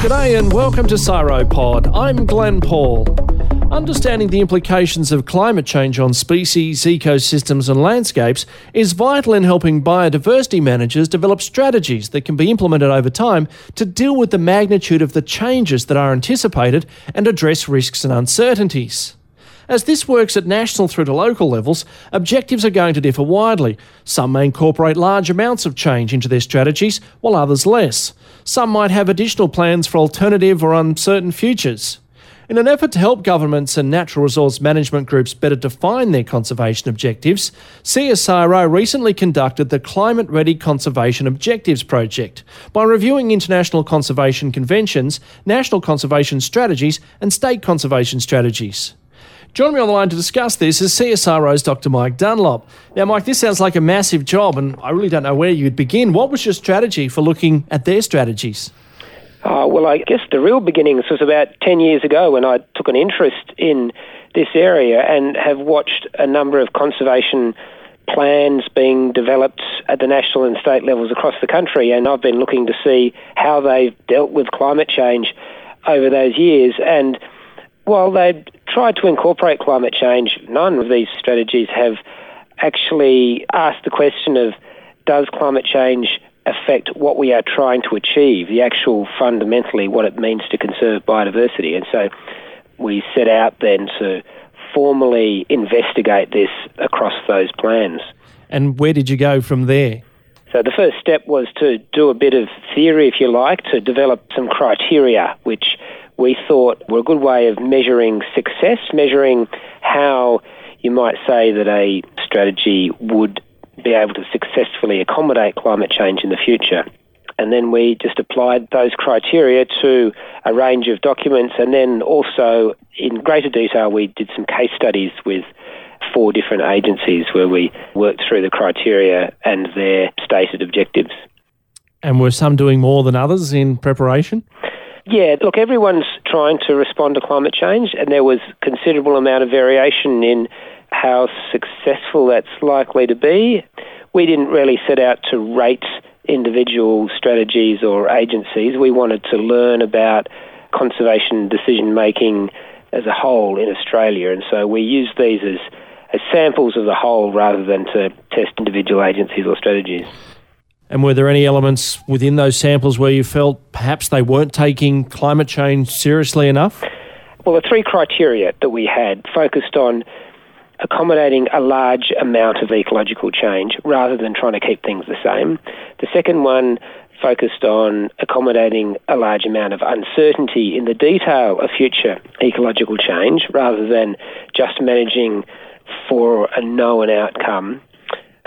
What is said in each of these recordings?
G'day and welcome to CSIROpod. I'm Glenn Paul. Understanding the implications of climate change on species, ecosystems, and landscapes is vital in helping biodiversity managers develop strategies that can be implemented over time to deal with the magnitude of the changes that are anticipated and address risks and uncertainties. As this works at national through to local levels, objectives are going to differ widely. Some may incorporate large amounts of change into their strategies, while others less. Some might have additional plans for alternative or uncertain futures. In an effort to help governments and natural resource management groups better define their conservation objectives, CSIRO recently conducted the Climate Ready Conservation Objectives Project by reviewing international conservation conventions, national conservation strategies, and state conservation strategies. Joining me on the line to discuss this is CSIRO's Dr. Mike Dunlop. Now, Mike, this sounds like a massive job, and I really don't know where you'd begin. What was your strategy for looking at their strategies? Uh, well, I guess the real beginnings was about 10 years ago when I took an interest in this area and have watched a number of conservation plans being developed at the national and state levels across the country. And I've been looking to see how they've dealt with climate change over those years. And while they've tried to incorporate climate change, none of these strategies have actually asked the question of does climate change affect what we are trying to achieve, the actual fundamentally what it means to conserve biodiversity. And so we set out then to formally investigate this across those plans. And where did you go from there? So the first step was to do a bit of theory, if you like, to develop some criteria which we thought were a good way of measuring success, measuring how you might say that a strategy would be able to successfully accommodate climate change in the future. And then we just applied those criteria to a range of documents. And then also, in greater detail, we did some case studies with four different agencies where we worked through the criteria and their stated objectives. And were some doing more than others in preparation? Yeah, look, everyone's trying to respond to climate change, and there was considerable amount of variation in how successful that's likely to be. We didn't really set out to rate individual strategies or agencies. We wanted to learn about conservation decision making as a whole in Australia, and so we used these as, as samples of the whole rather than to test individual agencies or strategies. And were there any elements within those samples where you felt perhaps they weren't taking climate change seriously enough? Well, the three criteria that we had focused on accommodating a large amount of ecological change rather than trying to keep things the same. The second one focused on accommodating a large amount of uncertainty in the detail of future ecological change rather than just managing for a known outcome.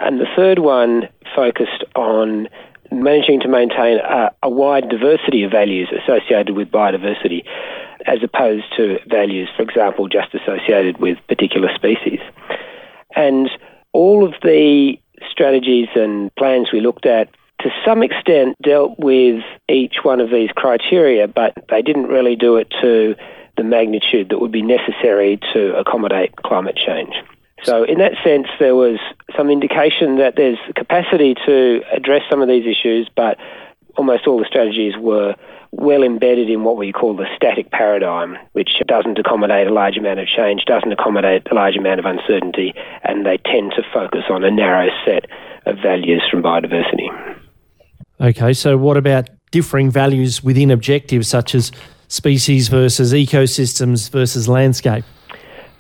And the third one focused on managing to maintain a, a, wide diversity of values associated with biodiversity as opposed to values, for example, just associated with particular species. And all of the strategies and plans we looked at to some extent dealt with each one of these criteria, but they didn't really do it to the magnitude that would be necessary to accommodate climate change. So, in that sense, there was some indication that there's capacity to address some of these issues, but almost all the strategies were well embedded in what we call the static paradigm, which doesn't accommodate a large amount of change, doesn't accommodate a large amount of uncertainty, and they tend to focus on a narrow set of values from biodiversity. Okay, so what about differing values within objectives such as species versus ecosystems versus landscape?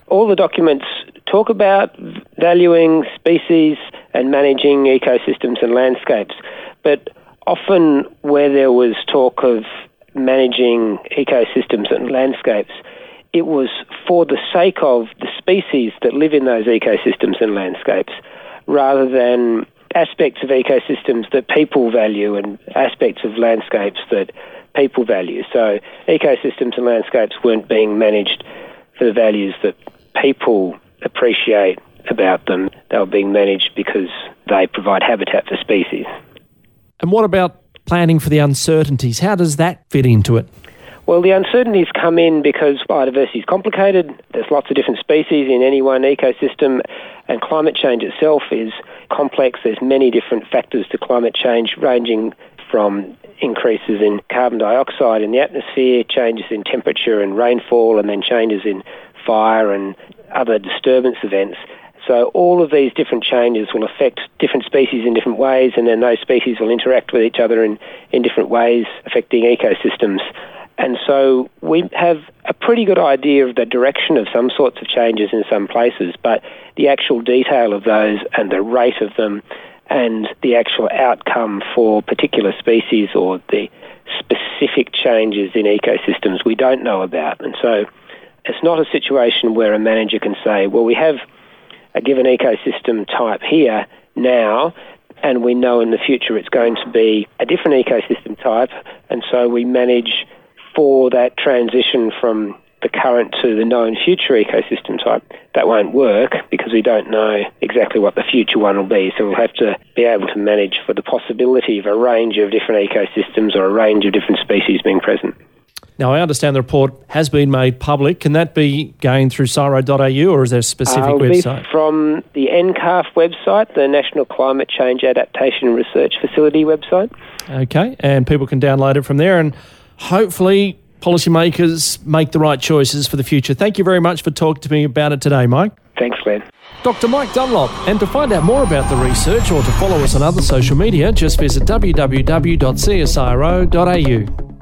All the documents talk about valuing species and managing ecosystems and landscapes, but often where there was talk of managing ecosystems and landscapes, it was for the sake of the species that live in those ecosystems and landscapes rather than aspects of ecosystems that people value and aspects of landscapes that people value. So ecosystems and landscapes weren't being managed for the values that people appreciate about them. They were being managed because they provide habitat for species. And what about planning for the uncertainties? How does that fit into it? Well, the uncertainties come in because biodiversity is complicated. There's lots of different species in any one ecosystem, and climate change itself is complex. There's many different factors to climate change, ranging from increases in carbon dioxide in the atmosphere, changes in temperature and rainfall, and then changes in fire and other disturbance events. So all of these different changes will affect different species in different ways, and then those species will interact with each other in, in different ways, affecting ecosystems. And so we have a pretty good idea of the direction of some sorts of changes in some places, but the actual detail of those and the rate of them and the actual outcome for particular species or the specific changes in ecosystems we don't know about. And so it's not a situation where a manager can say, well, we have a given ecosystem type here now, and we know in the future it's going to be a different ecosystem type, and so we manage for that transition from the current to the known future ecosystem type. That won't work because we don't know exactly what the future one will be. So we'll have to be able to manage for the possibility of a range of different ecosystems or a range of different species being present. Now, I understand the report has been made public. Can that be gained through CSIRO.au or is there a specific uh, website? from the NCARF website, the National Climate Change Adaptation Research Facility website. Okay, and people can download it from there and hopefully policymakers make the right choices for the future. Thank you very much for talking to me about it today, Mike. Thanks, Glenn. Dr. Mike Dunlop. And to find out more about the research or to follow us on other social media, just visit www.csiro.au.